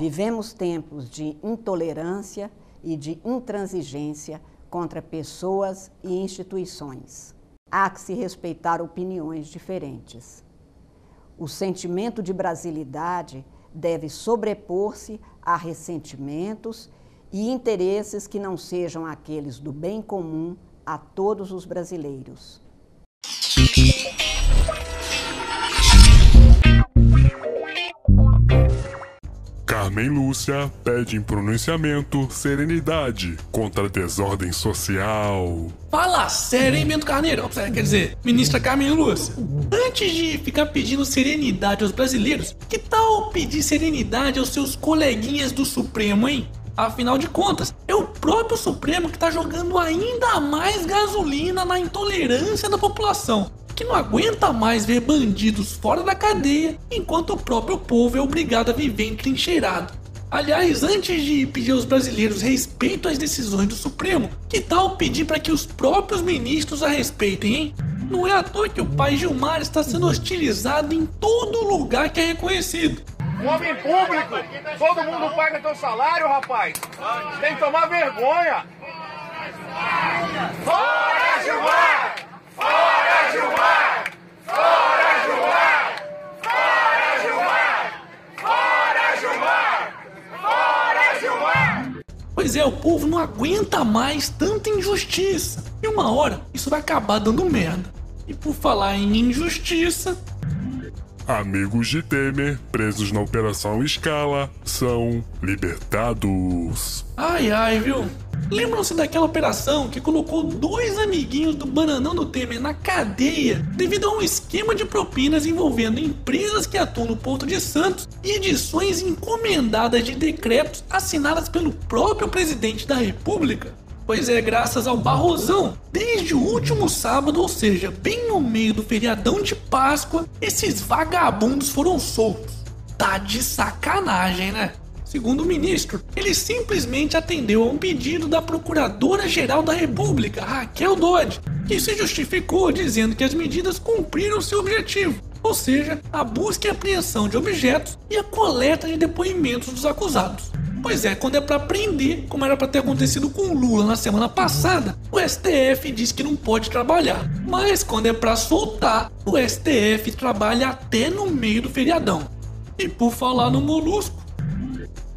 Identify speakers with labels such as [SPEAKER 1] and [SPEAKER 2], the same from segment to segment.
[SPEAKER 1] Vivemos tempos de intolerância e de intransigência contra pessoas e instituições. Há que se respeitar opiniões diferentes. O sentimento de brasilidade deve sobrepor-se a ressentimentos e interesses que não sejam aqueles do bem comum a todos os brasileiros.
[SPEAKER 2] Carmen Lúcia pede em pronunciamento serenidade contra a desordem social.
[SPEAKER 3] Fala sério, hein, Bento Carneiro? Quer dizer, ministra Carmen Lúcia. Antes de ficar pedindo serenidade aos brasileiros, que tal pedir serenidade aos seus coleguinhas do Supremo, hein? Afinal de contas, é o próprio Supremo que está jogando ainda mais gasolina na intolerância da população, que não aguenta mais ver bandidos fora da cadeia, enquanto o próprio povo é obrigado a viver entrincheirado. Aliás, antes de pedir aos brasileiros respeito às decisões do Supremo, que tal pedir para que os próprios ministros a respeitem, hein? Não é à toa que o pai Gilmar está sendo hostilizado em todo lugar que é reconhecido.
[SPEAKER 4] Um homem público, todo mundo paga teu salário, rapaz. Tem que tomar vergonha. Fora Gilmar! Fora Gilmar! Fora Gilmar! Fora Gilmar! Fora Gilmar! Fora Gilmar!
[SPEAKER 3] Pois é, o povo não aguenta mais tanta injustiça. E uma hora isso vai acabar dando merda. E por falar em injustiça,
[SPEAKER 2] Amigos de Temer, presos na Operação Escala, são libertados.
[SPEAKER 3] Ai ai, viu? Lembram-se daquela operação que colocou dois amiguinhos do Bananão do Temer na cadeia devido a um esquema de propinas envolvendo empresas que atuam no Porto de Santos e edições encomendadas de decretos assinadas pelo próprio presidente da República? Pois é, graças ao Barrosão, desde o último sábado, ou seja, bem no meio do feriadão de Páscoa, esses vagabundos foram soltos. Tá de sacanagem, né? Segundo o ministro, ele simplesmente atendeu a um pedido da Procuradora-Geral da República, Raquel Dodge, que se justificou dizendo que as medidas cumpriram seu objetivo, ou seja, a busca e apreensão de objetos e a coleta de depoimentos dos acusados. Pois é, quando é para prender, como era para ter acontecido com Lula na semana passada, o STF diz que não pode trabalhar. Mas quando é para soltar, o STF trabalha até no meio do feriadão. E por falar no molusco,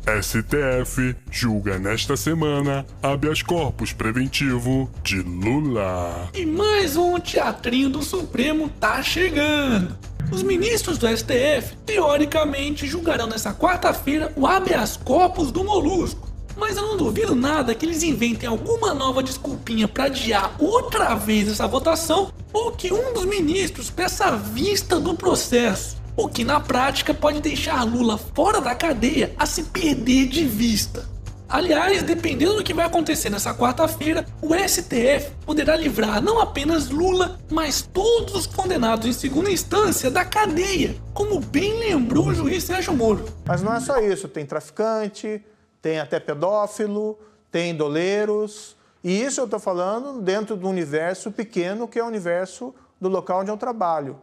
[SPEAKER 2] STF julga nesta semana habeas corpus preventivo de Lula.
[SPEAKER 3] E mais um teatrinho do Supremo tá chegando. Os ministros do STF, teoricamente, julgarão nessa quarta-feira o habeas corpus do Molusco. Mas eu não duvido nada que eles inventem alguma nova desculpinha para adiar outra vez essa votação ou que um dos ministros peça a vista do processo, o que na prática pode deixar Lula fora da cadeia a se perder de vista. Aliás, dependendo do que vai acontecer nessa quarta-feira, o STF poderá livrar não apenas Lula, mas todos os condenados em segunda instância da cadeia, como bem lembrou o juiz Sérgio Moro.
[SPEAKER 5] Mas não é só isso, tem traficante, tem até pedófilo, tem doleiros, e isso eu estou falando dentro do universo pequeno que é o universo do local onde eu trabalho.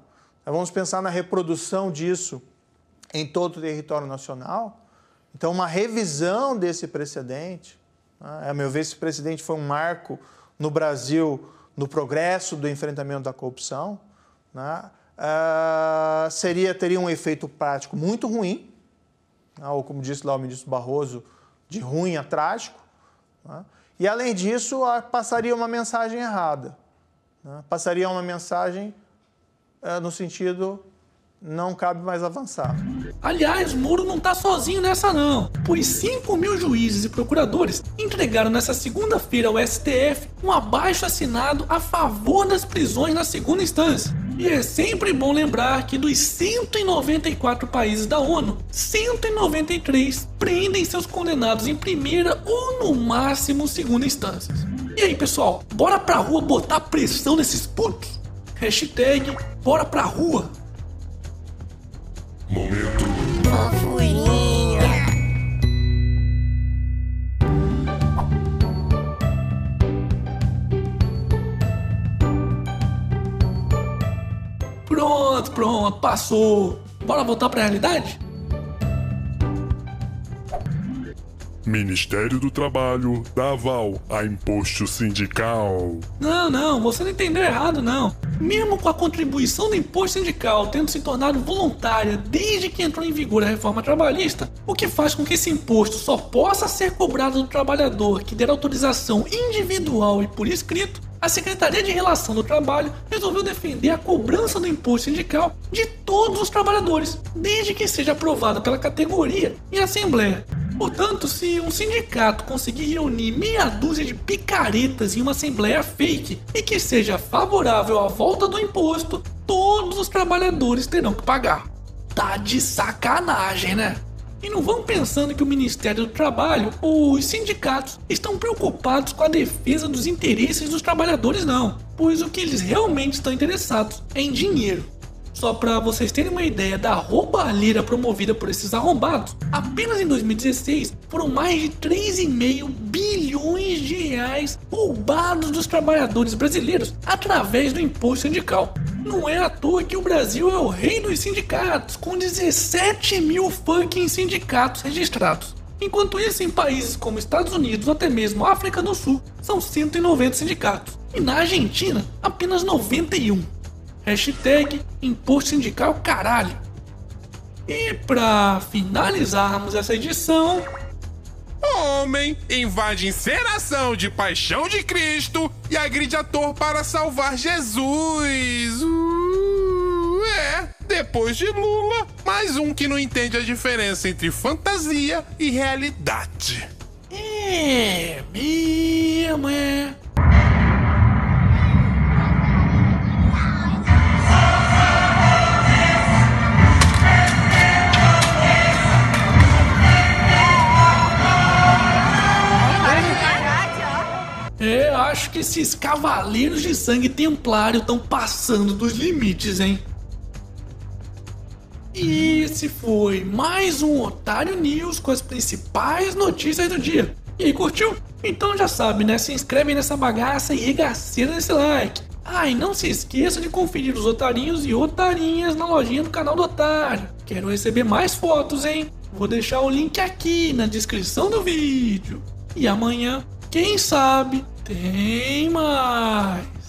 [SPEAKER 5] Vamos pensar na reprodução disso em todo o território nacional. Então, uma revisão desse precedente, né? a meu ver, esse precedente foi um marco no Brasil no progresso do enfrentamento da corrupção, né? uh, seria, teria um efeito prático muito ruim, né? ou como disse lá o ministro Barroso, de ruim a trágico, né? e além disso, passaria uma mensagem errada. Né? Passaria uma mensagem no sentido não cabe mais avançar.
[SPEAKER 3] Aliás, Moro não está sozinho nessa não, pois 5 mil juízes e procuradores entregaram nessa segunda-feira ao STF um abaixo assinado a favor das prisões na segunda instância. E é sempre bom lembrar que dos 194 países da ONU, 193 prendem seus condenados em primeira ou no máximo segunda instância. E aí, pessoal, bora pra rua botar pressão nesses putos? Hashtag bora pra rua.
[SPEAKER 2] Momento.
[SPEAKER 6] Fofurinha.
[SPEAKER 3] Pronto, pronto, passou. Bora voltar pra realidade?
[SPEAKER 2] Ministério do Trabalho dá aval a imposto sindical.
[SPEAKER 3] Não, não, você não entendeu errado, não. Mesmo com a contribuição do imposto sindical tendo se tornado voluntária desde que entrou em vigor a reforma trabalhista, o que faz com que esse imposto só possa ser cobrado do trabalhador que der autorização individual e por escrito, a Secretaria de Relação do Trabalho resolveu defender a cobrança do imposto sindical de todos os trabalhadores, desde que seja aprovada pela categoria em assembleia. Portanto, se um sindicato conseguir reunir meia dúzia de picaretas em uma assembleia fake e que seja favorável à volta do imposto, todos os trabalhadores terão que pagar. Tá de sacanagem, né? E não vão pensando que o Ministério do Trabalho ou os sindicatos estão preocupados com a defesa dos interesses dos trabalhadores, não. Pois o que eles realmente estão interessados é em dinheiro. Só para vocês terem uma ideia da roubalheira promovida por esses arrombados, apenas em 2016 foram mais de 3,5 bilhões de reais roubados dos trabalhadores brasileiros através do imposto sindical. Não é à toa que o Brasil é o rei dos sindicatos, com 17 mil fucking sindicatos registrados. Enquanto isso, em países como Estados Unidos ou até mesmo África do Sul, são 190 sindicatos. E na Argentina, apenas 91. Hashtag imposto sindical caralho. E para finalizarmos essa edição,
[SPEAKER 7] Homem invade encenação de paixão de Cristo e agride ator para salvar Jesus. Uh, é, depois de Lula, mais um que não entende a diferença entre fantasia e realidade.
[SPEAKER 3] é mesmo. É, acho que esses cavaleiros de sangue templário estão passando dos limites, hein? E esse foi mais um Otário News com as principais notícias do dia. E aí, curtiu? Então já sabe, né? Se inscreve nessa bagaça e regaceira nesse like. Ah, e não se esqueça de conferir os otarinhos e otarinhas na lojinha do canal do Otário. Quero receber mais fotos, hein? Vou deixar o link aqui na descrição do vídeo. E amanhã, quem sabe, tem mais.